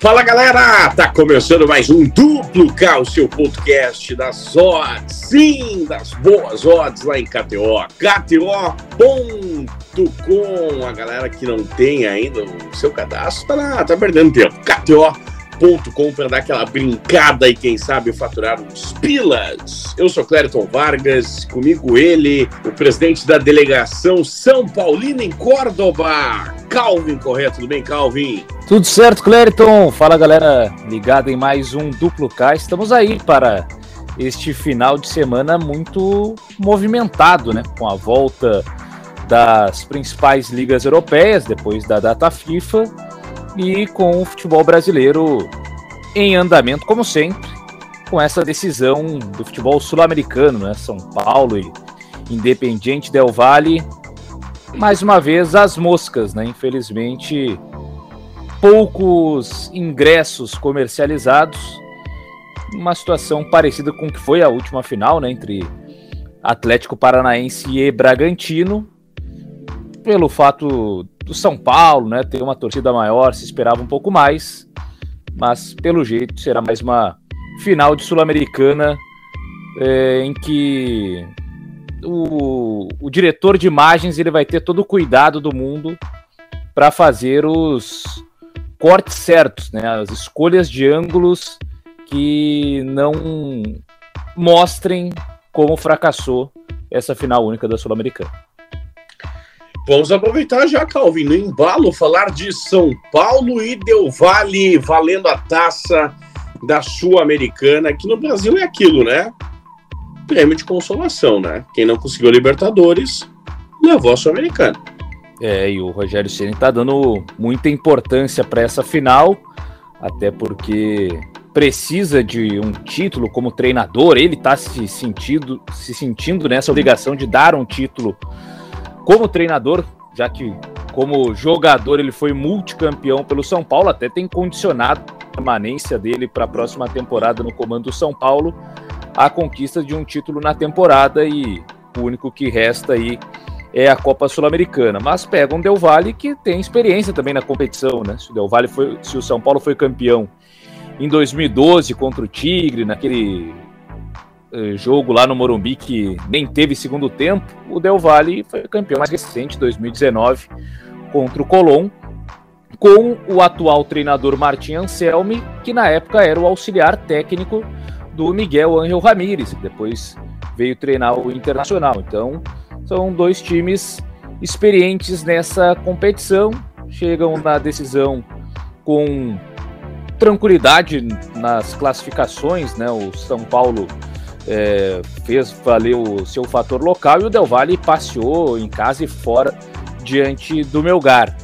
Fala galera, tá começando mais um Duplo K, o seu podcast das odds, sim, das boas odds lá em KTO, KTO.com, a galera que não tem ainda o seu cadastro tá, tá perdendo tempo, KTO.com para dar aquela brincada e quem sabe faturar uns pilas. Eu sou Clériton Vargas, comigo ele, o presidente da delegação São Paulino em Córdoba, Calvin Correto, tudo bem Calvin? Tudo certo, Clériton? Fala galera, ligada em mais um Duplo K. Estamos aí para este final de semana muito movimentado, né? Com a volta das principais ligas europeias depois da data FIFA e com o futebol brasileiro em andamento, como sempre, com essa decisão do futebol sul-americano, né? São Paulo e Independiente Del Valle. Mais uma vez, as moscas, né? Infelizmente, poucos ingressos comercializados. Uma situação parecida com o que foi a última final, né, entre Atlético Paranaense e Bragantino. Pelo fato do São Paulo, né, ter uma torcida maior, se esperava um pouco mais, mas pelo jeito será mais uma final de Sul-Americana é, em que o, o diretor de imagens ele vai ter todo o cuidado do mundo para fazer os cortes certos, né? As escolhas de ângulos que não mostrem como fracassou essa final única da Sul-Americana. Vamos aproveitar já, Calvin, no embalo, falar de São Paulo e Del Valle valendo a taça da Sul-Americana, que no Brasil é aquilo, né? Prêmio de consolação, né? Quem não conseguiu Libertadores levou a Sul-Americana. É, e o Rogério Ceni está dando muita importância para essa final, até porque precisa de um título como treinador, ele está se sentindo, se sentindo nessa obrigação de dar um título como treinador, já que como jogador ele foi multicampeão pelo São Paulo, até tem condicionado a permanência dele para a próxima temporada no comando do São Paulo a conquista de um título na temporada e o único que resta aí é a Copa Sul-Americana, mas pega um Del Valle que tem experiência também na competição, né? Se o Del Valle foi, se o São Paulo foi campeão em 2012 contra o Tigre, naquele jogo lá no Morumbi que nem teve segundo tempo, o Del Valle foi campeão mais recente, 2019, contra o Colón, com o atual treinador Martin Anselmi, que na época era o auxiliar técnico do Miguel Ángel Ramírez, que depois veio treinar o Internacional. Então, são dois times experientes nessa competição, chegam na decisão com tranquilidade nas classificações, né? O São Paulo é, fez valer o seu fator local e o Del Valle passeou em casa e fora diante do Melgar.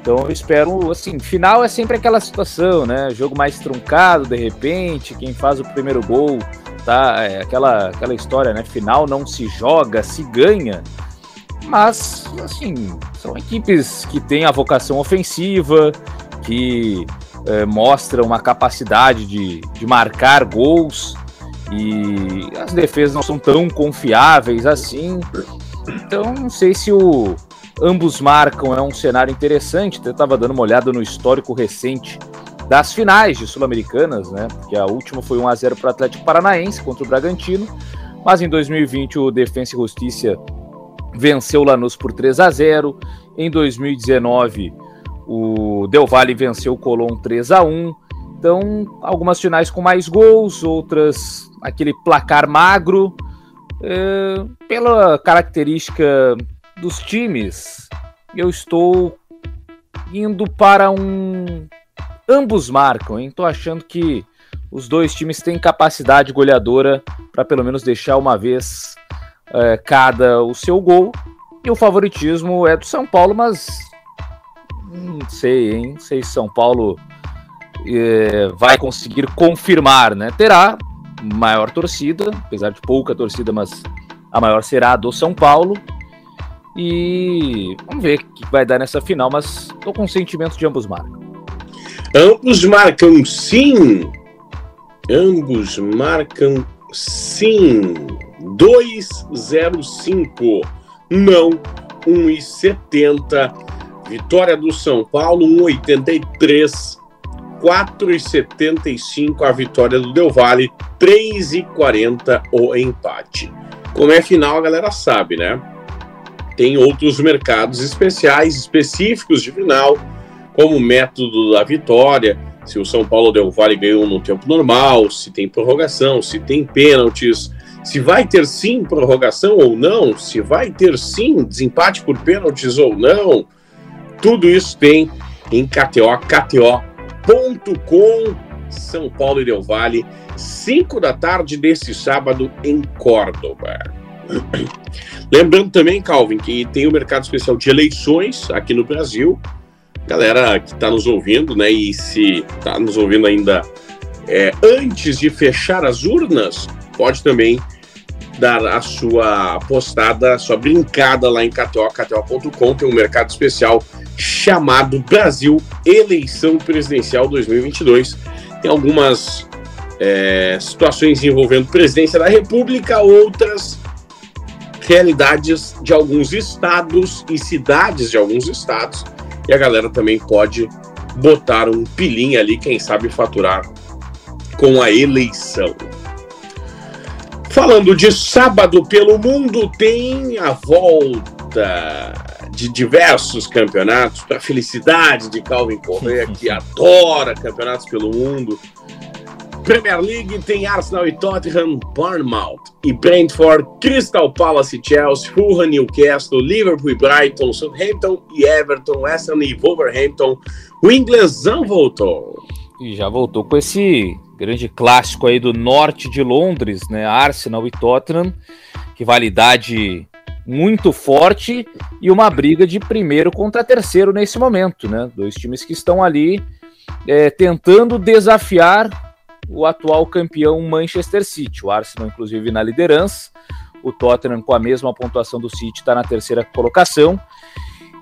Então eu espero, assim, final é sempre aquela situação, né? Jogo mais truncado, de repente, quem faz o primeiro gol tá? É aquela, aquela história, né? Final não se joga, se ganha. Mas, assim, são equipes que têm a vocação ofensiva, que é, mostram uma capacidade de, de marcar gols e as defesas não são tão confiáveis assim. Então, não sei se o ambos marcam é um cenário interessante. Eu estava dando uma olhada no histórico recente das finais de Sul-Americanas, né? Porque a última foi 1 a 0 para o Atlético Paranaense contra o Bragantino, mas em 2020 o Defensa e Justiça venceu o Lanús por 3 a 0. Em 2019 o Del Valle venceu o Colón 3 a 1. Então, algumas finais com mais gols, outras aquele placar magro. É, pela característica dos times, eu estou indo para um Ambos marcam, hein? Tô achando que os dois times têm capacidade goleadora para pelo menos deixar uma vez é, cada o seu gol. E o favoritismo é do São Paulo, mas não sei, hein? Não sei se São Paulo vai conseguir confirmar, né? Terá maior torcida, apesar de pouca torcida, mas a maior será a do São Paulo. E vamos ver o que vai dar nessa final, mas tô com o sentimento de ambos marcam. Ambos marcam sim. Ambos marcam sim. 2,05. Não, 1,70. Vitória do São Paulo, 1,83. 4,75 a vitória do Del Valle, 3,40 o empate. Como é final, a galera sabe, né? Tem outros mercados especiais, específicos de final, como método da vitória, se o São Paulo Del Valle ganhou no tempo normal, se tem prorrogação, se tem pênaltis, se vai ter sim prorrogação ou não, se vai ter sim desempate por pênaltis ou não. Tudo isso tem em KTO, KTO.com, São Paulo e Del Valle, 5 da tarde desse sábado em Córdoba. Lembrando também, Calvin, que tem o mercado especial de eleições aqui no Brasil galera que está nos ouvindo, né? E se está nos ouvindo ainda é, antes de fechar as urnas, pode também dar a sua postada, a sua brincada lá em KTO, KTO.com, tem um mercado especial chamado Brasil Eleição Presidencial 2022. Tem algumas é, situações envolvendo presidência da República, outras realidades de alguns estados e cidades de alguns estados e a galera também pode botar um pilinho ali, quem sabe faturar com a eleição. Falando de sábado pelo mundo, tem a volta de diversos campeonatos para a felicidade de Calvin Correa, que adora campeonatos pelo mundo. Premier League tem Arsenal e Tottenham, Bournemouth e Brentford, Crystal Palace e Chelsea, Fulham e Newcastle, Liverpool e Brighton, Southampton e Everton, West Ham e Wolverhampton. O inglesão voltou. E já voltou com esse grande clássico aí do norte de Londres, né? Arsenal e Tottenham, que validade muito forte e uma briga de primeiro contra terceiro nesse momento, né? Dois times que estão ali é, tentando desafiar o atual campeão Manchester City. O Arsenal, inclusive, na liderança. O Tottenham, com a mesma pontuação do City, está na terceira colocação.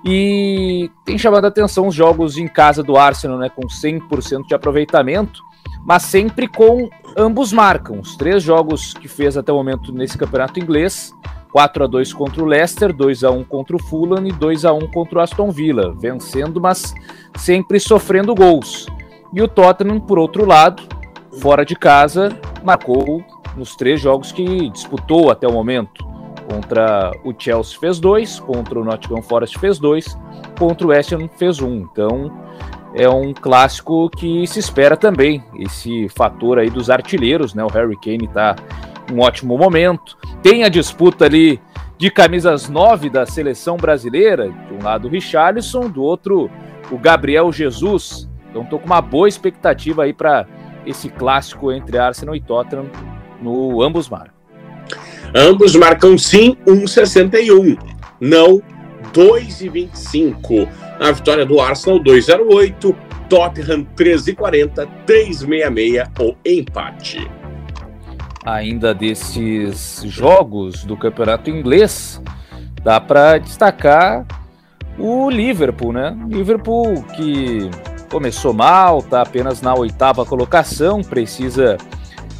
E tem chamado a atenção os jogos em casa do Arsenal, né, com 100% de aproveitamento, mas sempre com ambos marcam. Os três jogos que fez até o momento nesse campeonato inglês, 4 a 2 contra o Leicester, 2 a 1 contra o Fulham e 2 a 1 contra o Aston Villa, vencendo, mas sempre sofrendo gols. E o Tottenham, por outro lado, fora de casa, marcou nos três jogos que disputou até o momento. Contra o Chelsea fez dois, contra o Nottingham Forest fez dois, contra o West Ham fez um. Então é um clássico que se espera também. Esse fator aí dos artilheiros, né? O Harry Kane está um ótimo momento. Tem a disputa ali de camisas nove da seleção brasileira, de um lado o Richarlison, do outro o Gabriel Jesus. Então estou com uma boa expectativa aí para esse clássico entre Arsenal e Tottenham no ambos marcam. Ambos marcam sim 1,61, não 2,25. Na vitória do Arsenal 2,08, Tottenham 13,40, 3,66 o empate. Ainda desses jogos do campeonato inglês, dá para destacar o Liverpool, né? Liverpool que começou mal, está apenas na oitava colocação, precisa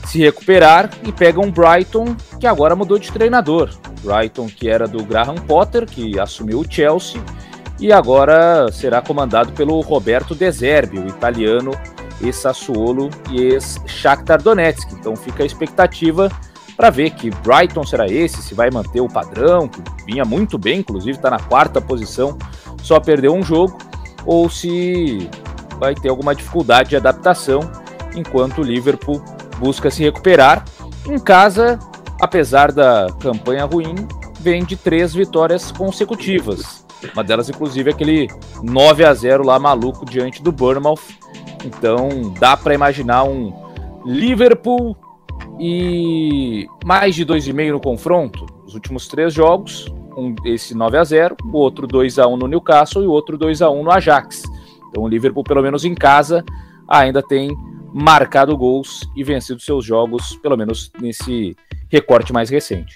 se recuperar e pega um Brighton que agora mudou de treinador. Brighton que era do Graham Potter, que assumiu o Chelsea e agora será comandado pelo Roberto De Zerbi, o italiano ex-Sassuolo e ex-Shakhtar Donetsk. Então fica a expectativa para ver que Brighton será esse, se vai manter o padrão, que vinha muito bem, inclusive está na quarta posição, só perdeu um jogo, ou se vai ter alguma dificuldade de adaptação, enquanto o Liverpool busca se recuperar. Em casa, apesar da campanha ruim, vem de três vitórias consecutivas. Uma delas, inclusive, aquele 9 a 0 lá maluco diante do Bournemouth. Então, dá para imaginar um Liverpool e mais de 2,5 no confronto. Os últimos três jogos, um, esse 9 a 0 o outro 2 a 1 no Newcastle e o outro 2 a 1 no Ajax. Então o Liverpool, pelo menos em casa, ainda tem marcado gols e vencido seus jogos, pelo menos nesse recorte mais recente.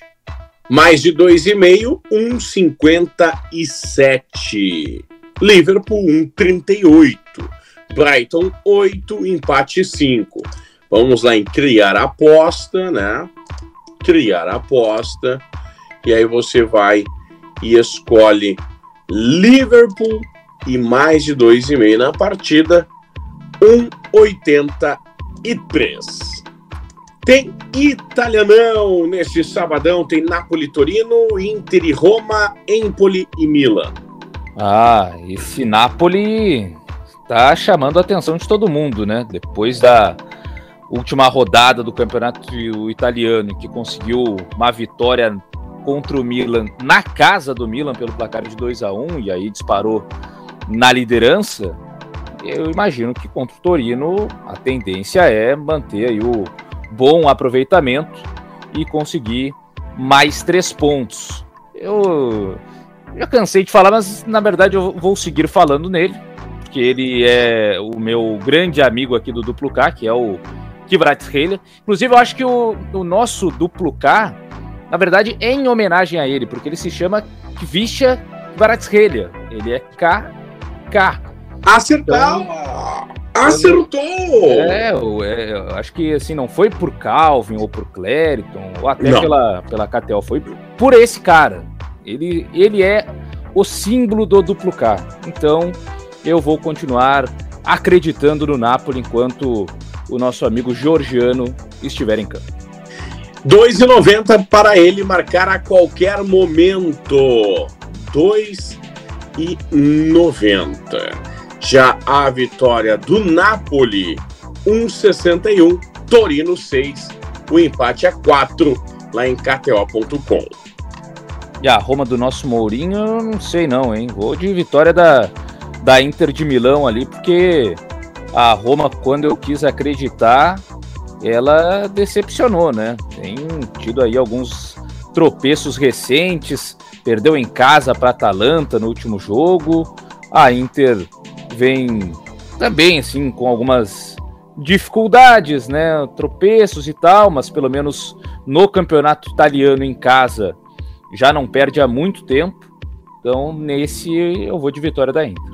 Mais de 2,5, 1,57. Liverpool 1,38. Brighton 8, empate 5. Vamos lá em criar aposta, né? criar aposta, e aí você vai e escolhe Liverpool e mais de 2,5 na partida, 1,83. Tem italianão neste sabadão, tem Napoli Torino, Inter e Roma, Empoli e Milan. Ah, esse Napoli tá chamando a atenção de todo mundo, né? Depois da última rodada do campeonato italiano, que conseguiu uma vitória contra o Milan na casa do Milan pelo placar de 2 a 1 e aí disparou na liderança. Eu imagino que contra o Torino a tendência é manter aí o bom aproveitamento e conseguir mais três pontos. Eu já cansei de falar, mas na verdade eu vou seguir falando nele, porque ele é o meu grande amigo aqui do Duplo K, que é o Kivratshelia. Inclusive, eu acho que o, o nosso Duplo K, na verdade, é em homenagem a ele, porque ele se chama Kvisha Kivratshelia. Ele é KK. Acertou! Então, Acertou! É, eu, é, eu acho que assim, não foi por Calvin ou por Clériton, ou até pela, pela KTL, foi por esse cara. Ele, ele é o símbolo do duplo K. Então, eu vou continuar acreditando no Napoli enquanto o nosso amigo georgiano estiver em campo. 2,90 para ele marcar a qualquer momento. 2,90. Já a vitória do Napoli, 1,61. Torino 6. O empate é 4 lá em KTO.com. E a Roma do nosso Mourinho, não sei não, hein? Vou de vitória da, da Inter de Milão ali, porque a Roma, quando eu quis acreditar, ela decepcionou, né? Tem tido aí alguns tropeços recentes, perdeu em casa para Atalanta no último jogo. A Inter vem também assim com algumas dificuldades, né? Tropeços e tal, mas pelo menos no campeonato italiano em casa já não perde há muito tempo. Então, nesse eu vou de vitória da Inter.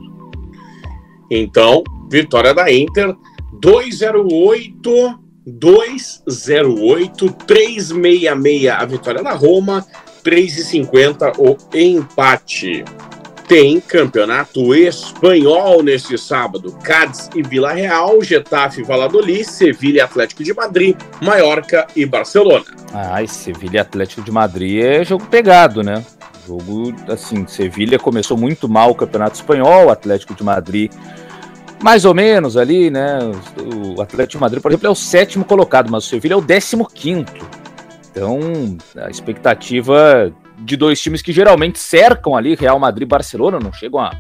Então, vitória da Inter, 208, 208, 366 a vitória da Roma, 3,50 o empate. Tem campeonato espanhol neste sábado. Cádiz e Vila Real, Getafe e Valladolid, Sevilha e Atlético de Madrid, Maiorca e Barcelona. E Sevilha e Atlético de Madrid é jogo pegado, né? Jogo, assim, Sevilha começou muito mal o campeonato espanhol, Atlético de Madrid mais ou menos ali, né? O Atlético de Madrid, por exemplo, é o sétimo colocado, mas o Sevilha é o décimo quinto. Então, a expectativa de dois times que geralmente cercam ali Real Madrid e Barcelona, não chegam a.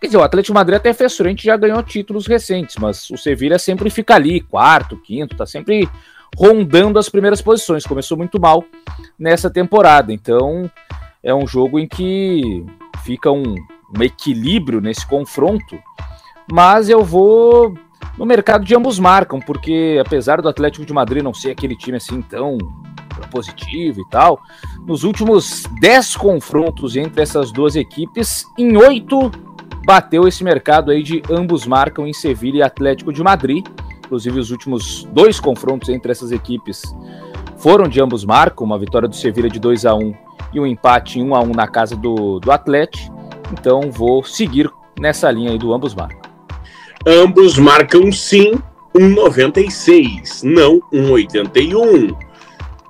Quer dizer, o Atlético Madrid até fez frente já ganhou títulos recentes, mas o Sevilha sempre fica ali, quarto, quinto, tá sempre rondando as primeiras posições. Começou muito mal nessa temporada, então é um jogo em que fica um, um equilíbrio nesse confronto, mas eu vou no mercado de ambos marcam, porque apesar do Atlético de Madrid não ser aquele time assim tão positivo e tal, nos últimos 10 confrontos entre essas duas equipes, em oito bateu esse mercado aí de ambos marcam em Sevilha e Atlético de Madrid. Inclusive, os últimos dois confrontos entre essas equipes foram de ambos marcam, uma vitória do Sevilha de 2 a 1 e um empate em 1 a 1 na casa do, do Atlético. Então, vou seguir nessa linha aí do ambos marcam. Ambos marcam sim 1,96, não 1,81.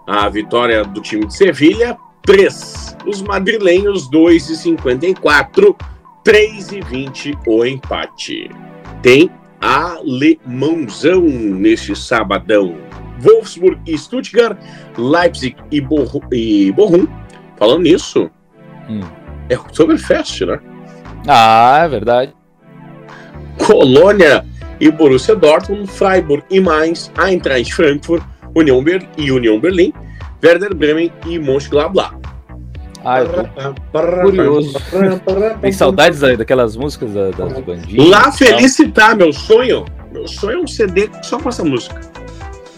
A vitória do time de Sevilha, 3. Os madrilenhos, 2,54. 3,20 o empate. Tem alemãozão neste sabadão. Wolfsburg e Stuttgart, Leipzig e, Bor e Bochum. Falando nisso, hum. é Oktoberfest, né? Ah, é verdade. Colônia e Borussia Dortmund, Freiburg e Mainz, Eintracht Frankfurt, União Ber e União Berlim, Werder Bremen e Mönchengladbach. Ah, eu tô curioso. Tem saudades aí daquelas músicas das bandinhas? Lá Felicitar, meu sonho. Meu sonho é um CD só com essa música.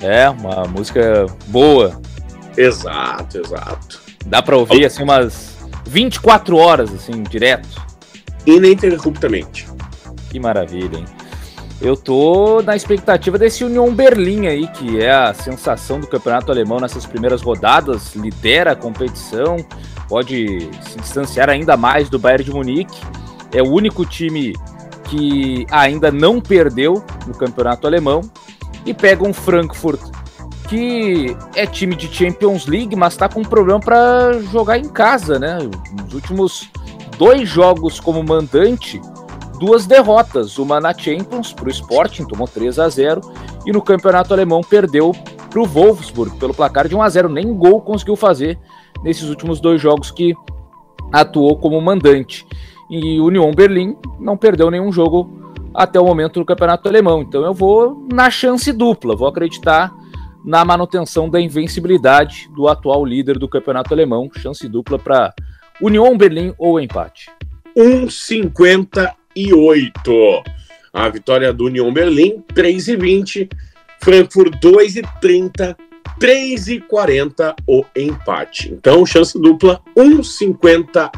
É, uma música boa. Exato, exato. Dá pra ouvir assim umas 24 horas, assim, direto. Ininterruptamente. Que maravilha, hein? Eu tô na expectativa desse Union Berlim aí, que é a sensação do campeonato alemão nessas primeiras rodadas, lidera a competição, pode se distanciar ainda mais do Bayern de Munique. É o único time que ainda não perdeu no campeonato alemão e pega um Frankfurt que é time de Champions League, mas está com problema para jogar em casa, né? Nos últimos dois jogos como mandante, duas derrotas, uma na Champions para o Sporting, tomou 3 a 0 e no campeonato alemão perdeu para o Wolfsburg pelo placar de 1 a 0, nem gol conseguiu fazer nesses últimos dois jogos que atuou como mandante. E Union Berlim não perdeu nenhum jogo até o momento no campeonato alemão. Então eu vou na chance dupla, vou acreditar na manutenção da invencibilidade do atual líder do campeonato alemão, chance dupla para Union Berlim ou empate. 1,58. A vitória do Union Berlim, 3,20. Frankfurt 2,30. 3,40 o empate. Então, chance dupla 1,58.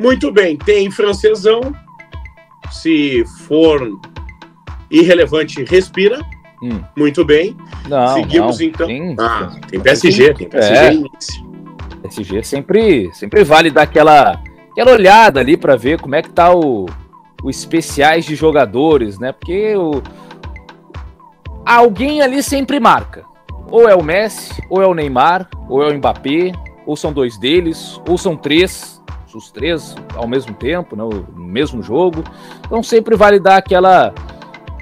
Muito bem, tem francesão. Se for irrelevante, respira. Hum. Muito bem. Não, Seguimos não. então. Tem, ah, tem PSG, tem PSG. É. PSG sempre, sempre vale dar aquela, aquela olhada ali para ver como é que tá o, o especiais de jogadores, né? Porque o, alguém ali sempre marca. Ou é o Messi, ou é o Neymar, ou é o Mbappé, ou são dois deles, ou são três os três ao mesmo tempo, né, no mesmo jogo. Então sempre vale dar aquela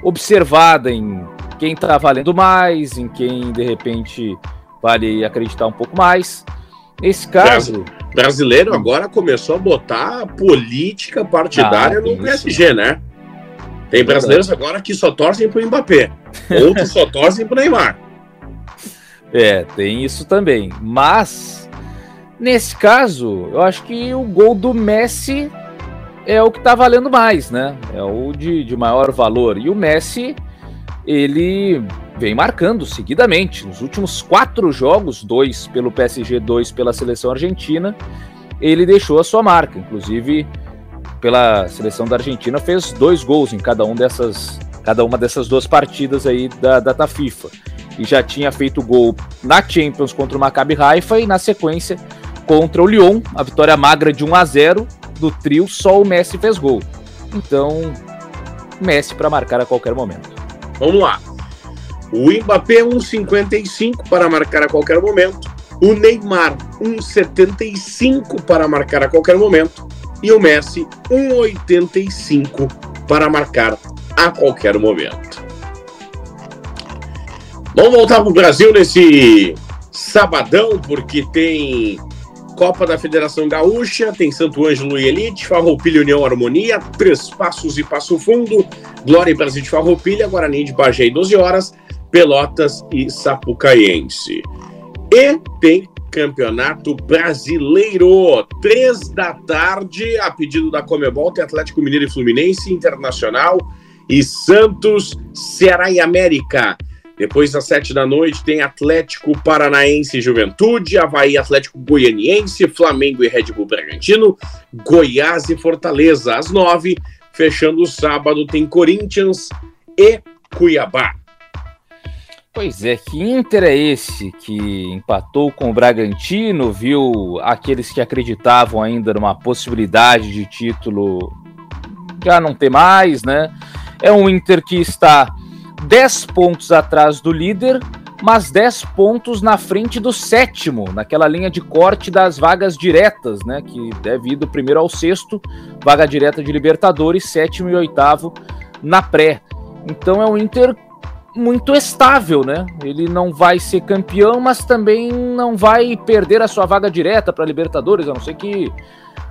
observada em quem está valendo mais, em quem de repente vale acreditar um pouco mais. Nesse caso. Brasileiro agora começou a botar política partidária ah, no PSG, isso. né? Tem brasileiros agora que só torcem pro Mbappé, outros só torcem pro Neymar. É, tem isso também. Mas Nesse caso, eu acho que o gol do Messi é o que tá valendo mais, né? É o de, de maior valor. E o Messi, ele vem marcando seguidamente. Nos últimos quatro jogos, dois pelo PSG, dois pela seleção argentina, ele deixou a sua marca. Inclusive, pela seleção da Argentina, fez dois gols em cada, um dessas, cada uma dessas duas partidas aí da data FIFA. E já tinha feito gol na Champions contra o Maccabi Haifa e na sequência contra o Lyon, a vitória magra de 1 a 0 do trio, só o Messi fez gol. Então, Messi para marcar a qualquer momento. Vamos lá. O Mbappé 1,55 para marcar a qualquer momento. O Neymar 1,75 para marcar a qualquer momento. E o Messi 1,85 para marcar a qualquer momento. Vamos voltar para o Brasil nesse sabadão, porque tem Copa da Federação Gaúcha, tem Santo Ângelo e Elite, Farroupilha União Harmonia, Três Passos e Passo Fundo, Glória e Brasil de Farroupilha, Guarani de Bagé e 12 horas, Pelotas e Sapucaiense. E tem Campeonato Brasileiro, três da tarde, a pedido da Comebol, tem Atlético Mineiro e Fluminense, Internacional e Santos, Ceará e América. Depois, às sete da noite, tem Atlético Paranaense e Juventude, Havaí Atlético Goianiense, Flamengo e Red Bull Bragantino, Goiás e Fortaleza. Às nove, fechando o sábado, tem Corinthians e Cuiabá. Pois é, que Inter é esse que empatou com o Bragantino, viu aqueles que acreditavam ainda numa possibilidade de título já não ter mais, né? É um Inter que está 10 pontos atrás do líder, mas 10 pontos na frente do sétimo, naquela linha de corte das vagas diretas, né? Que deve ir do primeiro ao sexto, vaga direta de Libertadores, sétimo e oitavo na pré. Então é um Inter muito estável, né? Ele não vai ser campeão, mas também não vai perder a sua vaga direta para Libertadores, a não ser que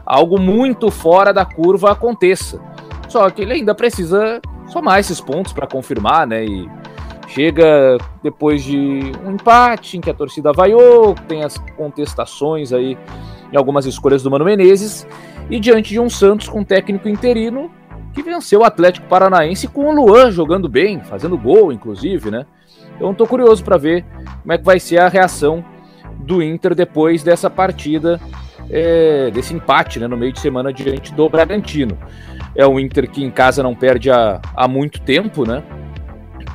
algo muito fora da curva aconteça. Só que ele ainda precisa somar esses pontos para confirmar, né? E chega depois de um empate em que a torcida vaiou, tem as contestações aí em algumas escolhas do Mano Menezes, e diante de um Santos com técnico interino que venceu o Atlético Paranaense com o Luan jogando bem, fazendo gol, inclusive, né? Então tô curioso para ver como é que vai ser a reação do Inter depois dessa partida, é, desse empate né, no meio de semana diante do Bragantino. É um Inter que em casa não perde há, há muito tempo, né?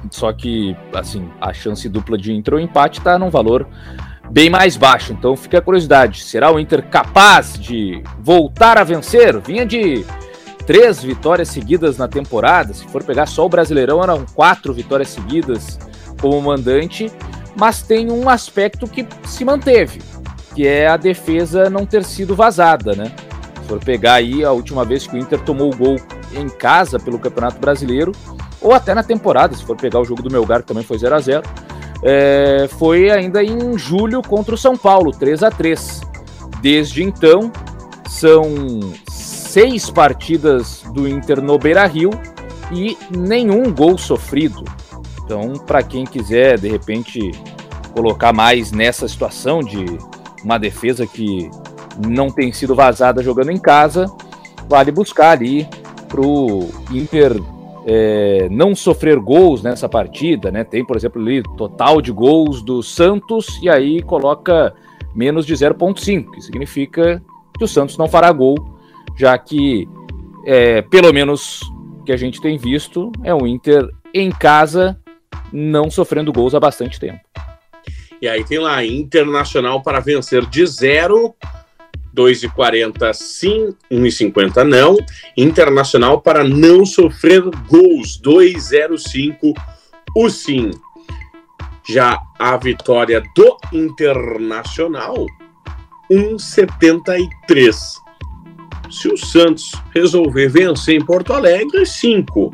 Só que, assim, a chance dupla de Inter ou empate está num valor bem mais baixo. Então fica a curiosidade: será o Inter capaz de voltar a vencer? Vinha de três vitórias seguidas na temporada. Se for pegar só o Brasileirão, eram quatro vitórias seguidas como mandante. Mas tem um aspecto que se manteve, que é a defesa não ter sido vazada, né? Se for pegar aí a última vez que o Inter tomou o gol em casa pelo Campeonato Brasileiro, ou até na temporada, se for pegar o jogo do Melgar, que também foi 0 a 0 é, foi ainda em julho contra o São Paulo, 3 a 3 Desde então, são seis partidas do Inter no Beira Rio e nenhum gol sofrido. Então, para quem quiser, de repente, colocar mais nessa situação de uma defesa que não tem sido vazada jogando em casa, vale buscar ali para o Inter é, não sofrer gols nessa partida, né? Tem, por exemplo, ali total de gols do Santos e aí coloca menos de 0,5, que significa que o Santos não fará gol, já que, é, pelo menos que a gente tem visto, é o Inter em casa não sofrendo gols há bastante tempo. E aí tem lá Internacional para vencer de zero 2,40 sim, 1,50 não. Internacional para não sofrer gols, 2,05 o sim. Já a vitória do Internacional, 1,73. Se o Santos resolver vencer em Porto Alegre, 5.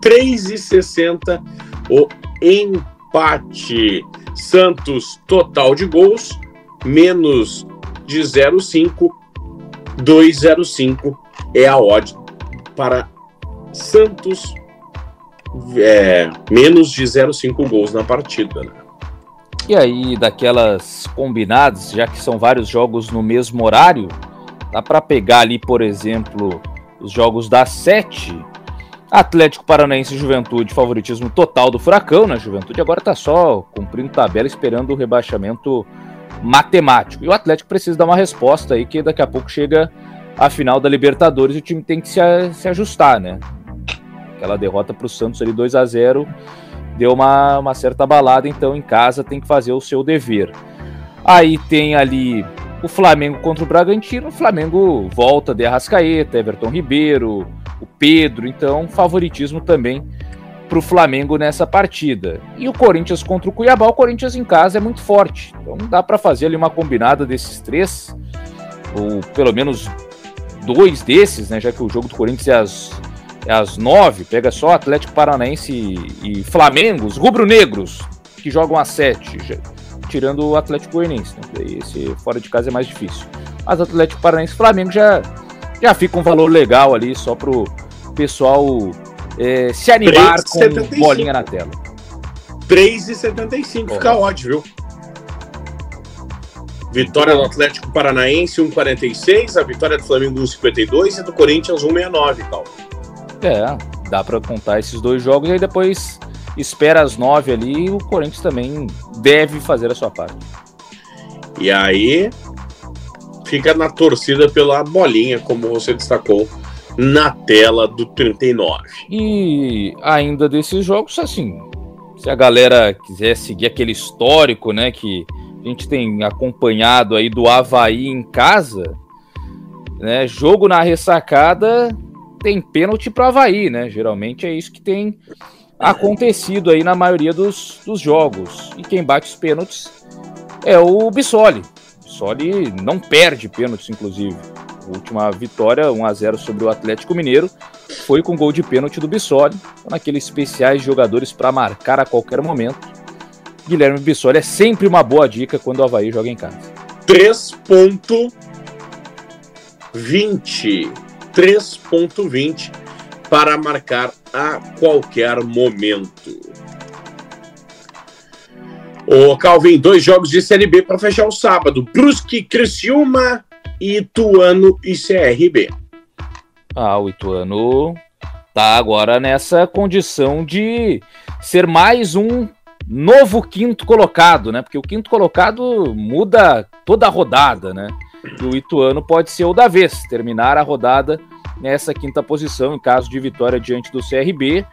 3,60 o empate. Santos, total de gols, menos de 0,5, 2,05 é a odd para Santos é, menos de 0,5 gols na partida. Né? E aí, daquelas combinadas, já que são vários jogos no mesmo horário, dá para pegar ali, por exemplo, os jogos das 7. Atlético Paranaense e Juventude, favoritismo total do Furacão, né? Juventude agora tá só cumprindo tabela, esperando o rebaixamento matemático. E o Atlético precisa dar uma resposta aí, que daqui a pouco chega a final da Libertadores e o time tem que se, se ajustar, né? Aquela derrota para o Santos ali 2 a 0 deu uma, uma certa balada, então em casa tem que fazer o seu dever. Aí tem ali o Flamengo contra o Bragantino, o Flamengo volta de Arrascaeta, Everton Ribeiro, o Pedro, então favoritismo também para o Flamengo nessa partida. E o Corinthians contra o Cuiabá, o Corinthians em casa é muito forte. Então dá para fazer ali uma combinada desses três, ou pelo menos dois desses, né? Já que o jogo do Corinthians é às, é às nove, pega só Atlético Paranaense e, e Flamengo, os rubro-negros, que jogam às sete, já, tirando o Atlético Goianiense. Né? Esse fora de casa é mais difícil. Mas Atlético Paranaense e Flamengo já, já fica um valor legal ali, só pro pessoal é, se animar 3, com 75. bolinha na tela. 3,75 fica ótimo, viu? Vitória do Atlético Paranaense 1,46, a vitória do Flamengo 1,52 e do Corinthians 1,69, Cal. É, dá para contar esses dois jogos e aí depois espera as nove ali e o Corinthians também deve fazer a sua parte. E aí fica na torcida pela bolinha, como você destacou na tela do 39. E ainda desses jogos, assim, se a galera quiser seguir aquele histórico, né, que a gente tem acompanhado aí do Havaí em casa, né, jogo na ressacada tem pênalti para Havaí, né? Geralmente é isso que tem acontecido aí na maioria dos, dos jogos. E quem bate os pênaltis é o Bissoli. Bissoli não perde pênaltis, inclusive. A última vitória, 1 a 0 sobre o Atlético Mineiro, foi com gol de pênalti do Bissoli, naqueles especiais jogadores para marcar a qualquer momento. Guilherme Bissoli é sempre uma boa dica quando o Havaí joga em casa. 3.20. 3.20 para marcar a qualquer momento. O Calvin, dois jogos de Série B para fechar o sábado. Brusque, Criciúma Ituano e CRB. Ah, o Ituano tá agora nessa condição de ser mais um novo quinto colocado, né? Porque o quinto colocado muda toda a rodada, né? E o Ituano pode ser o da vez, terminar a rodada nessa quinta posição em caso de vitória diante do CRB.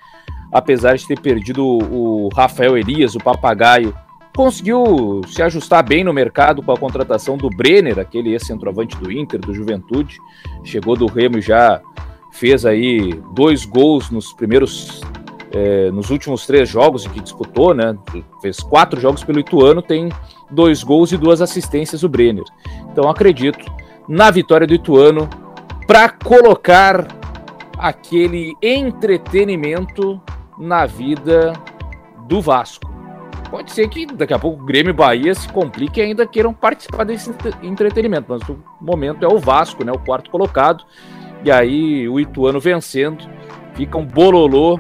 Apesar de ter perdido o Rafael Elias, o papagaio, conseguiu se ajustar bem no mercado com a contratação do Brenner, aquele ex-centroavante do Inter, do Juventude. Chegou do Remo e já fez aí dois gols nos primeiros é, nos últimos três jogos que disputou, né? Fez quatro jogos pelo Ituano, tem dois gols e duas assistências o Brenner. Então acredito na vitória do Ituano para colocar aquele entretenimento na vida do Vasco. Pode ser que daqui a pouco o Grêmio e Bahia se complique e ainda queiram participar desse entretenimento, mas o momento é o Vasco, né? O quarto colocado. E aí o Ituano vencendo, fica um bololô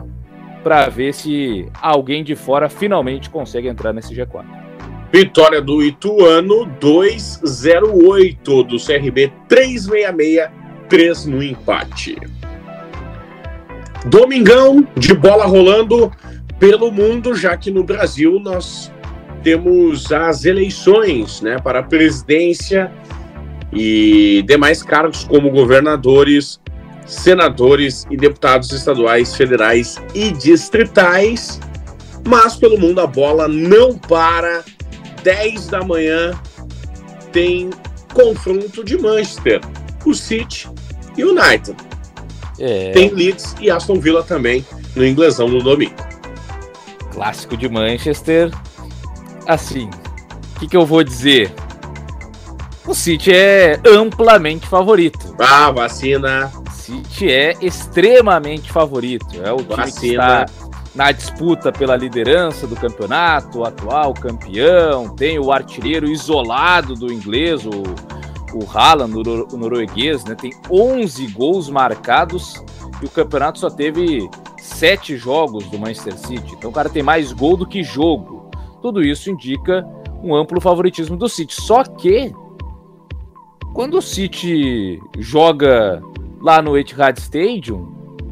para ver se alguém de fora finalmente consegue entrar nesse G4. Vitória do Ituano 208 do CRB 366 3 no empate. Domingão de bola rolando pelo mundo, já que no Brasil nós temos as eleições, né, para a presidência e demais cargos como governadores senadores e deputados estaduais, federais e distritais. Mas pelo mundo a bola não para. 10 da manhã tem confronto de Manchester, o City e o United. É. Tem Leeds e Aston Villa também no inglesão no domingo. Clássico de Manchester. Assim, o que, que eu vou dizer? O City é amplamente favorito. Ah, vacina. City é extremamente favorito. É o time Vacina. que está na disputa pela liderança do campeonato, o atual campeão. Tem o artilheiro isolado do inglês, o, o Haaland, o norueguês, né? Tem 11 gols marcados e o campeonato só teve sete jogos do Manchester City. Então o cara tem mais gol do que jogo. Tudo isso indica um amplo favoritismo do City. Só que quando o City joga lá no Etihad Stadium,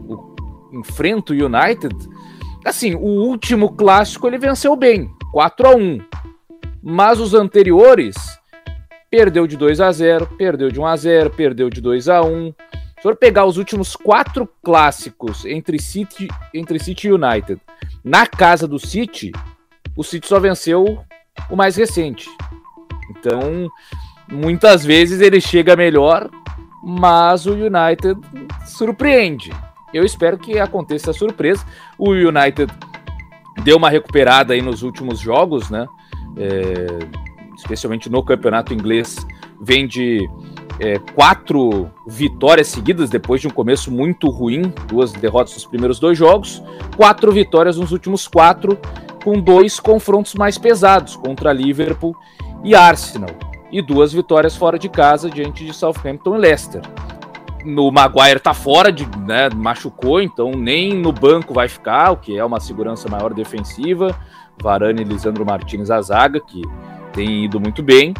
o, enfrenta o United, assim, o último clássico ele venceu bem, 4 a 1 mas os anteriores perdeu de 2 a 0 perdeu de 1 a 0 perdeu de 2 a 1 se for pegar os últimos quatro clássicos entre City, entre City e United na casa do City, o City só venceu o mais recente. Então, muitas vezes ele chega melhor mas o United surpreende. Eu espero que aconteça a surpresa. O United deu uma recuperada aí nos últimos jogos, né? É, especialmente no campeonato inglês, vem de é, quatro vitórias seguidas depois de um começo muito ruim, duas derrotas nos primeiros dois jogos, quatro vitórias nos últimos quatro, com dois confrontos mais pesados contra Liverpool e Arsenal e duas vitórias fora de casa diante de Southampton e Leicester. No Maguire tá fora de, né, machucou, então nem no banco vai ficar, o que é uma segurança maior defensiva. Varane e Lisandro Martinez a zaga, que tem ido muito bem,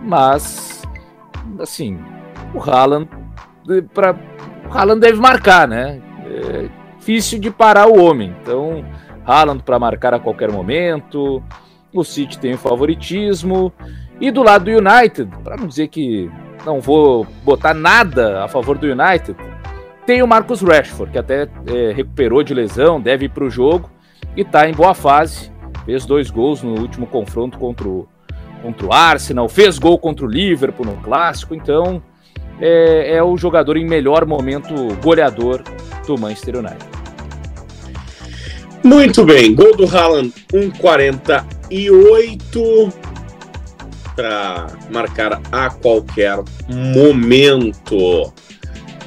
mas assim, o Haaland para o Haaland deve marcar, né? É difícil de parar o homem. Então, Haaland para marcar a qualquer momento. O City tem o favoritismo. E do lado do United, para não dizer que não vou botar nada a favor do United, tem o Marcus Rashford, que até é, recuperou de lesão, deve ir para o jogo e está em boa fase. Fez dois gols no último confronto contra o, contra o Arsenal, fez gol contra o Liverpool no clássico, então é, é o jogador em melhor momento goleador do Manchester United. Muito bem, gol do Haaland 1,48 para marcar a qualquer momento. O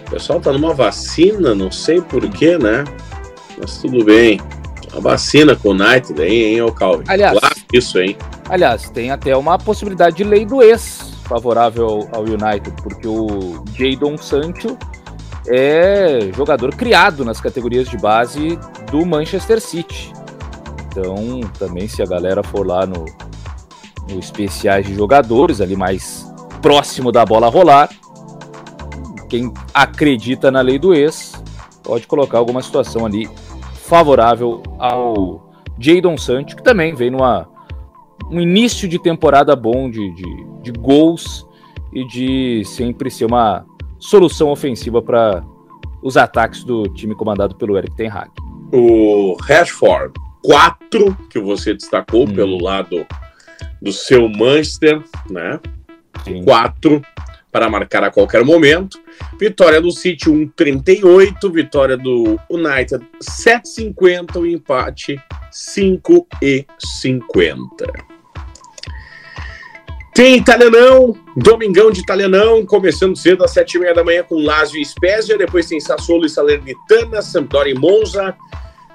pessoal tá numa vacina, não sei porquê, né? Mas tudo bem. A vacina com o United aí, hein, ô Calvin? Aliás, claro, isso, hein? Aliás, tem até uma possibilidade de lei do ex favorável ao United, porque o Jadon Sancho é jogador criado nas categorias de base do Manchester City. Então, também se a galera for lá no, no especiais de jogadores, ali mais próximo da bola rolar. Quem acredita na lei do ex pode colocar alguma situação ali favorável ao Jadon Sancho, que também vem numa um início de temporada bom de, de, de gols e de sempre ser uma solução ofensiva para os ataques do time comandado pelo Eric Ten Hag. O Rashford, quatro que você destacou hum. pelo lado do seu Manchester, né? Sim. Quatro para marcar a qualquer momento. Vitória do City 1,38, vitória do United 7,50, o empate 5,50. Tem italianão, domingão de italianão, começando cedo às sete e meia da manhã com Lazio e Spezia, depois tem Sassuolo e Salernitana, Sampdoria e Monza,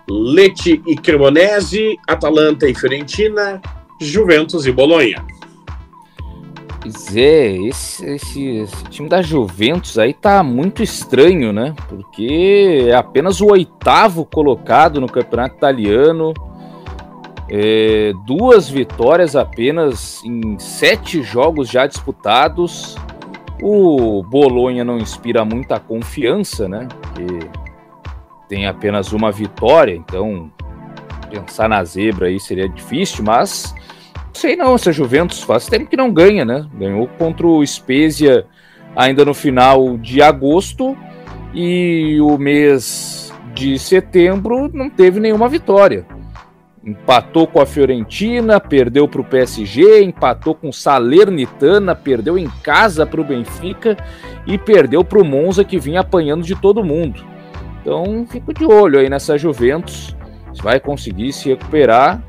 Lecce e Cremonese, Atalanta e Fiorentina, Juventus e Bolonha. Pois é, esse, esse, esse, time da Juventus aí tá muito estranho, né? Porque é apenas o oitavo colocado no campeonato italiano, é, duas vitórias apenas em sete jogos já disputados. O Bolonha não inspira muita confiança, né? Porque tem apenas uma vitória, então pensar na zebra aí seria difícil, mas sei não, essa Juventus faz tempo que não ganha, né? Ganhou contra o Spezia ainda no final de agosto e o mês de setembro não teve nenhuma vitória empatou com a Fiorentina, perdeu para o PSG, empatou com Salernitana, perdeu em casa para o Benfica e perdeu para o Monza que vinha apanhando de todo mundo. Então fico de olho aí nessa Juventus, vai conseguir se recuperar.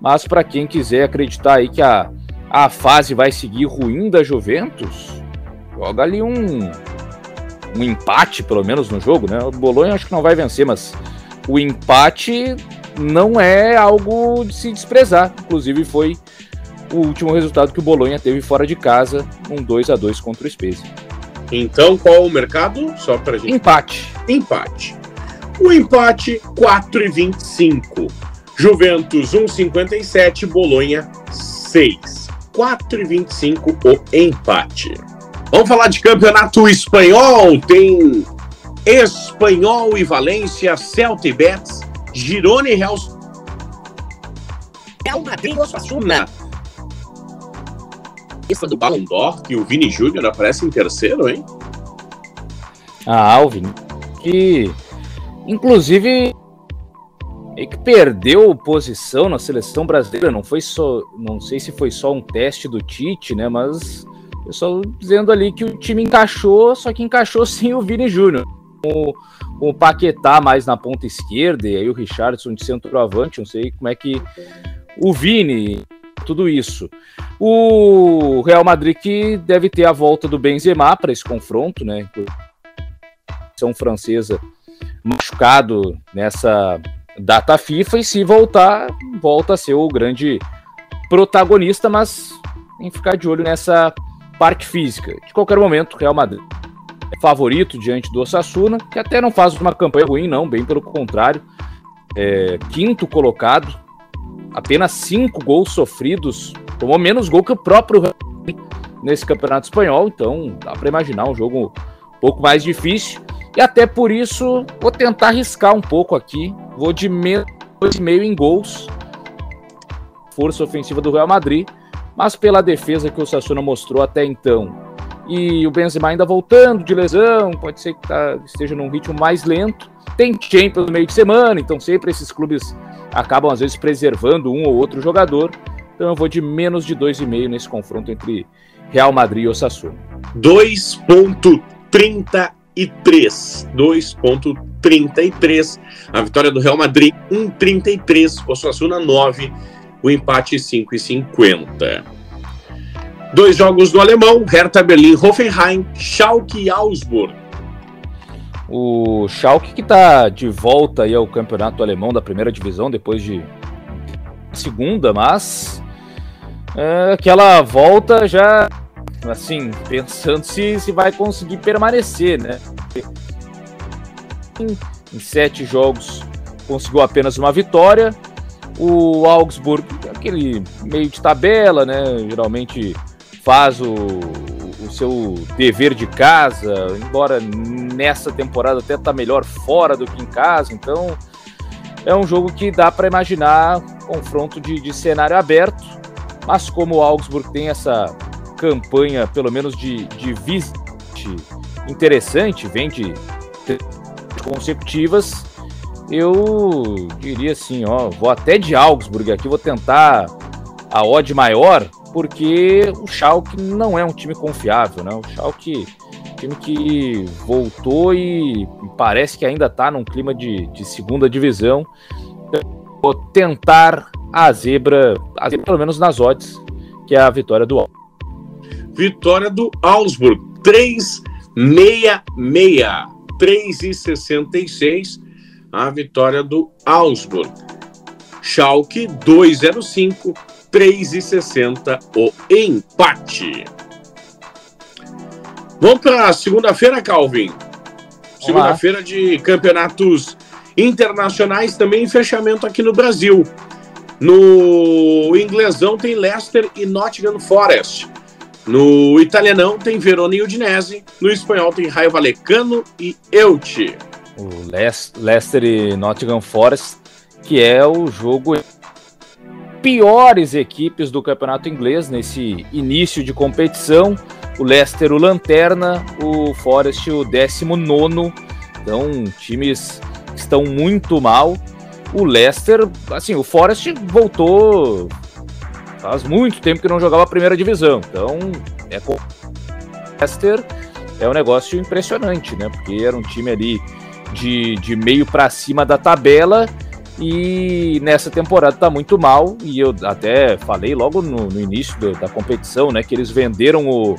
Mas para quem quiser acreditar aí que a, a fase vai seguir ruim da Juventus, joga ali um, um empate pelo menos no jogo, né? O Bolonha acho que não vai vencer, mas o empate não é algo de se desprezar. Inclusive, foi o último resultado que o Bolonha teve fora de casa, um 2 a 2 contra o Spezia. Então, qual o mercado? Só pra gente. Empate. Empate. O empate, 4,25. Juventus 1,57. Bolonha 6. 4,25 o empate. Vamos falar de campeonato espanhol. Tem Espanhol e Valência, Celta e Betis, Girona e Real. Real Madrid Osasuna. Lista do Ballon d'Or, que o Vini Júnior aparece em terceiro, hein? Ah, o Vini. Que, inclusive, é que perdeu posição na seleção brasileira. Não foi só, não sei se foi só um teste do Tite, né? Mas o pessoal dizendo ali que o time encaixou, só que encaixou sim o Vini Júnior com, com o Paquetá mais na ponta esquerda e aí o Richardson de centroavante, não sei como é que o Vini, tudo isso. O Real Madrid que deve ter a volta do Benzema para esse confronto, né? São francesa machucado nessa data FIFA e se voltar, volta a ser o grande protagonista, mas tem que ficar de olho nessa parte física. De qualquer momento, Real Madrid favorito diante do Osasuna, que até não faz uma campanha ruim, não, bem pelo contrário. É, quinto colocado, apenas cinco gols sofridos, tomou menos gol que o próprio nesse campeonato espanhol, então dá para imaginar um jogo um pouco mais difícil. E até por isso vou tentar arriscar um pouco aqui, vou de meio em gols, força ofensiva do Real Madrid, mas pela defesa que o Sassuna mostrou até então e o Benzema ainda voltando de lesão, pode ser que tá, esteja num ritmo mais lento. Tem Champions no meio de semana, então sempre esses clubes acabam às vezes preservando um ou outro jogador. Então eu vou de menos de 2,5 nesse confronto entre Real Madrid e Osasuna. 2.33. 2.33. A vitória do Real Madrid 1.33, Osasuna 9, o empate 5,50. Dois jogos do alemão, Hertha Berlin, Hoffenheim, Schalke e Augsburg. O Schalke que está de volta aí ao campeonato alemão da primeira divisão depois de segunda, mas é, aquela volta já assim pensando se, se vai conseguir permanecer, né? Em, em sete jogos conseguiu apenas uma vitória. O Augsburg, aquele meio de tabela, né? Geralmente faz o, o seu dever de casa, embora nessa temporada até tá melhor fora do que em casa, então é um jogo que dá para imaginar confronto de, de, cenário aberto, mas como o Augsburg tem essa campanha, pelo menos de, de visite interessante, vem de consecutivas, eu diria assim, ó, vou até de Augsburg aqui, vou tentar a odd maior, porque o Schalke não é um time confiável, né? O Schalke time que voltou e parece que ainda está num clima de, de segunda divisão. vou tentar a zebra, a zebra, pelo menos nas odds, que é a vitória do Vitória do Augsburg, 3,66. 3,66 a vitória do Augsburg. Schalke 2,05, 3,60 o empate. Vamos para segunda-feira, Calvin. Segunda-feira de campeonatos internacionais, também fechamento aqui no Brasil. No inglesão tem Leicester e Nottingham Forest. No italianão tem Verona e Udinese. No espanhol tem Raio Valecano e Elche. O Leicester e Nottingham Forest, que é o jogo piores equipes do campeonato inglês nesse início de competição. O Leicester, o Lanterna, o Forest, o 19. Então, times que estão muito mal. O Leicester, assim, o Forest voltou faz muito tempo que não jogava a primeira divisão. Então, é com o Leicester é um negócio impressionante, né? Porque era um time ali de, de meio para cima da tabela e nessa temporada tá muito mal. E eu até falei logo no, no início do, da competição, né? Que eles venderam o,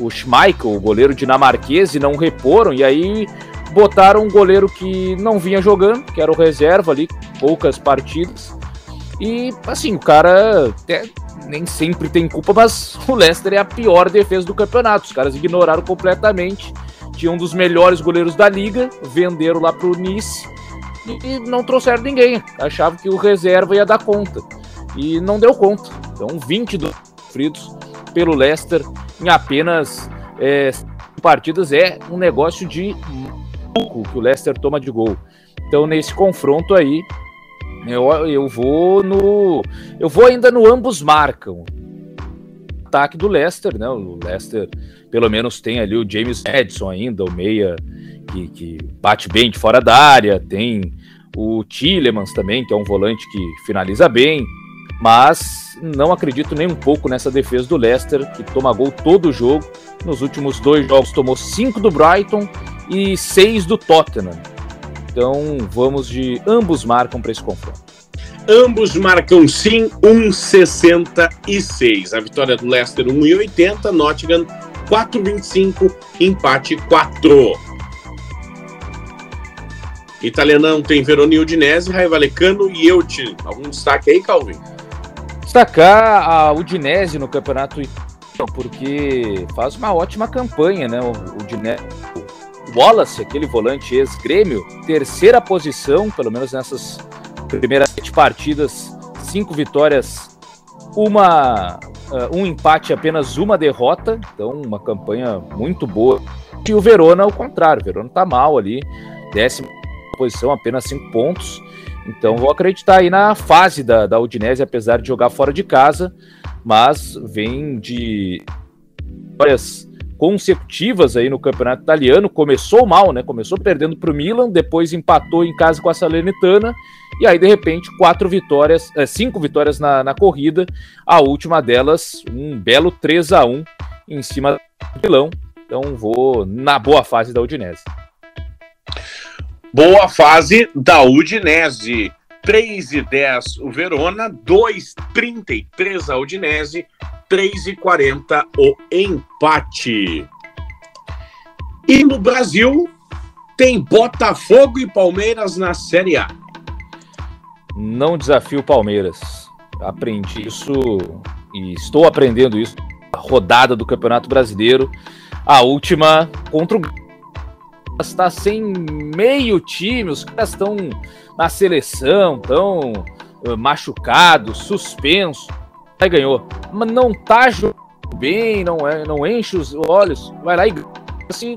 o Schmeichel, o goleiro dinamarquês, e não reporam. E aí botaram um goleiro que não vinha jogando, que era o reserva ali, poucas partidas. E assim, o cara até nem sempre tem culpa, mas o Leicester é a pior defesa do campeonato. Os caras ignoraram completamente. Tinha um dos melhores goleiros da liga, venderam lá pro Nice e não trouxeram ninguém. Achavam que o reserva ia dar conta. E não deu conta. Então, 22 sofridos pelo Leicester em apenas é, partidas é um negócio de pouco que o Leicester toma de gol. Então, nesse confronto aí, eu, eu vou no. Eu vou ainda no ambos marcam. Ataque do Leicester, né? O Leicester, pelo menos, tem ali o James Edson ainda, o meia que, que bate bem de fora da área. Tem o Tillemans também, que é um volante que finaliza bem. Mas não acredito nem um pouco nessa defesa do Leicester, que toma gol todo o jogo. Nos últimos dois jogos tomou cinco do Brighton e seis do Tottenham. Então vamos de ambos marcam para esse confronto. Ambos marcam sim 1,66. A vitória do Leicester 1,80, Nottingham 4,25, empate 4. Italianão tem Verona e Udinese, Raio Valecano e Elche. Algum destaque aí, Calvin? Destacar a Udinese no campeonato porque faz uma ótima campanha, né? O Udinese Wallace, aquele volante ex-grêmio, terceira posição, pelo menos nessas primeiras sete partidas, cinco vitórias, uma, uh, um empate, apenas uma derrota, então uma campanha muito boa. E o Verona, ao contrário, o Verona tá mal ali, décima posição, apenas cinco pontos. Então vou acreditar aí na fase da, da Udinese, apesar de jogar fora de casa, mas vem de vitórias consecutivas aí no campeonato italiano. Começou mal, né? Começou perdendo para o Milan, depois empatou em casa com a Salernitana e aí de repente quatro vitórias, é, cinco vitórias na, na corrida. A última delas um belo 3 a 1 em cima do Milão. Então vou na boa fase da Udinese. Boa fase da Udinese. 3 e 10 o Verona, 2,33 a Udinese, 3 e 40 o empate. E no Brasil tem Botafogo e Palmeiras na Série A. Não desafio Palmeiras. Aprendi isso e estou aprendendo isso. A rodada do Campeonato Brasileiro, a última contra o está sem meio time, os caras estão na seleção, estão uh, machucados, suspensos aí ganhou. Mas não tá jogando bem, não, é, não enche os olhos, vai lá e se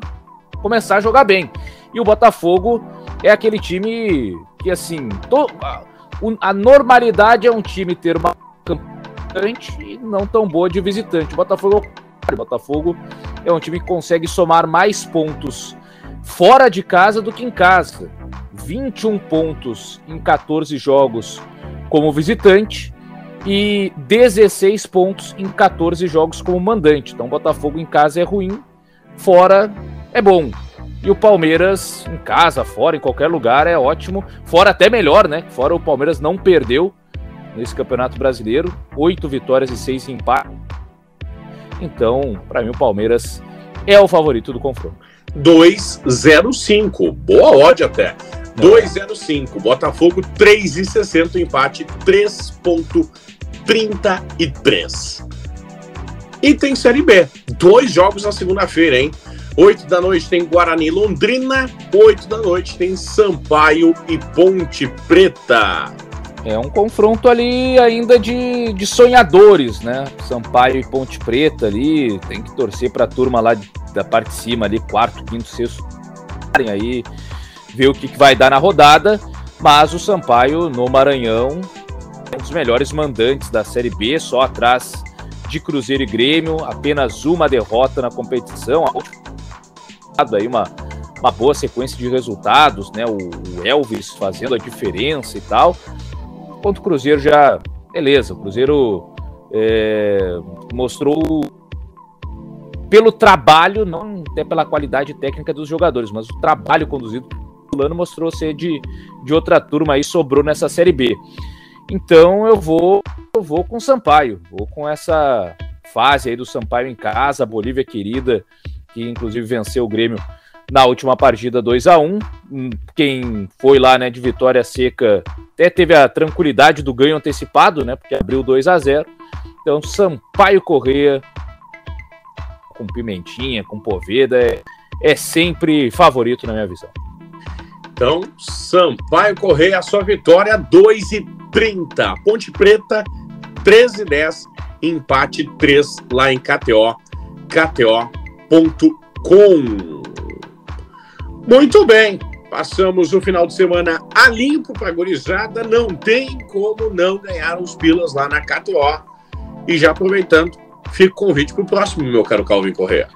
começar a jogar bem. E o Botafogo é aquele time que, assim, to, a, a, normalidade é um time ter uma campanha e não tão boa de visitante. O Botafogo, o Botafogo é um time que consegue somar mais pontos fora de casa do que em casa. 21 pontos em 14 jogos como visitante e 16 pontos em 14 jogos como mandante. Então, Botafogo em casa é ruim, fora é bom. E o Palmeiras em casa, fora, em qualquer lugar é ótimo. Fora até melhor, né? Fora o Palmeiras não perdeu nesse Campeonato Brasileiro. Oito vitórias e seis empates. Então, para mim, o Palmeiras é o favorito do confronto. 2,05. Boa odd até. 2,05. Botafogo 3,60. Empate 3,33. E tem Série B. Dois jogos na segunda-feira, hein? 8 da noite tem Guarani Londrina. 8 da noite tem Sampaio e Ponte Preta. É um confronto ali ainda de, de sonhadores, né? Sampaio e Ponte Preta ali. Tem que torcer para a turma lá da parte de cima, ali, quarto, quinto, sexto. Aí ver o que, que vai dar na rodada. Mas o Sampaio no Maranhão é um dos melhores mandantes da Série B, só atrás de Cruzeiro e Grêmio, apenas uma derrota na competição. Aí uma, uma boa sequência de resultados, né? O Elvis fazendo a diferença e tal. Enquanto o Cruzeiro já. Beleza, o Cruzeiro é, mostrou pelo trabalho, não até pela qualidade técnica dos jogadores, mas o trabalho conduzido pelo ano mostrou ser de, de outra turma aí, sobrou nessa Série B. Então eu vou eu vou com o Sampaio, vou com essa fase aí do Sampaio em casa, a Bolívia querida, que inclusive venceu o Grêmio na última partida 2 a 1 hum, Quem foi lá né, de vitória seca até teve a tranquilidade do ganho antecipado, né? Porque abriu 2 a 0 Então, Sampaio Correia com Pimentinha, com Poveda, é, é sempre favorito na minha visão. Então, Sampaio Correia, a sua vitória, 2 e 30. Ponte Preta, 13 e 10. Empate 3 lá em KTO, kto.com. Muito bem, passamos o final de semana a limpo para gorizada. Não tem como não ganhar uns pilas lá na KTO. E já aproveitando, fica o convite para o próximo, meu caro Calvin Correa.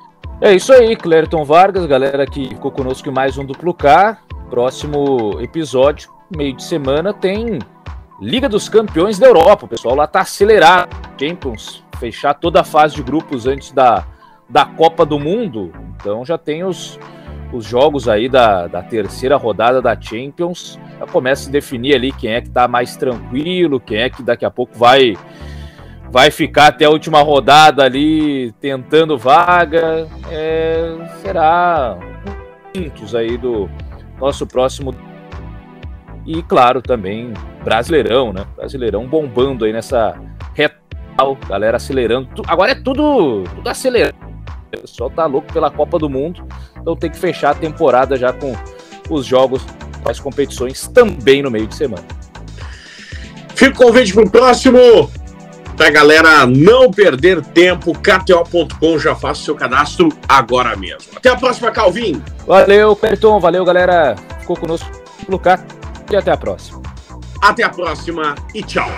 É isso aí, Clériton Vargas, galera que ficou conosco em mais um Duplo K. Próximo episódio, meio de semana, tem Liga dos Campeões da Europa. O pessoal lá tá acelerado. Champions, fechar toda a fase de grupos antes da, da Copa do Mundo. Então já tem os, os jogos aí da, da terceira rodada da Champions, já começa a definir ali quem é que tá mais tranquilo, quem é que daqui a pouco vai vai ficar até a última rodada ali tentando vaga. É, será muitos aí do nosso próximo e claro também Brasileirão, né? Brasileirão bombando aí nessa reta, galera acelerando. Agora é tudo tudo acelerado. O pessoal tá louco pela Copa do Mundo. Então tem que fechar a temporada já com os jogos, as competições também no meio de semana. Fica o convite para o próximo. Pra galera não perder tempo, KTO.com já faça o seu cadastro agora mesmo. Até a próxima, Calvin. Valeu, Cleiton. Valeu, galera. Ficou conosco no e até a próxima. Até a próxima e tchau.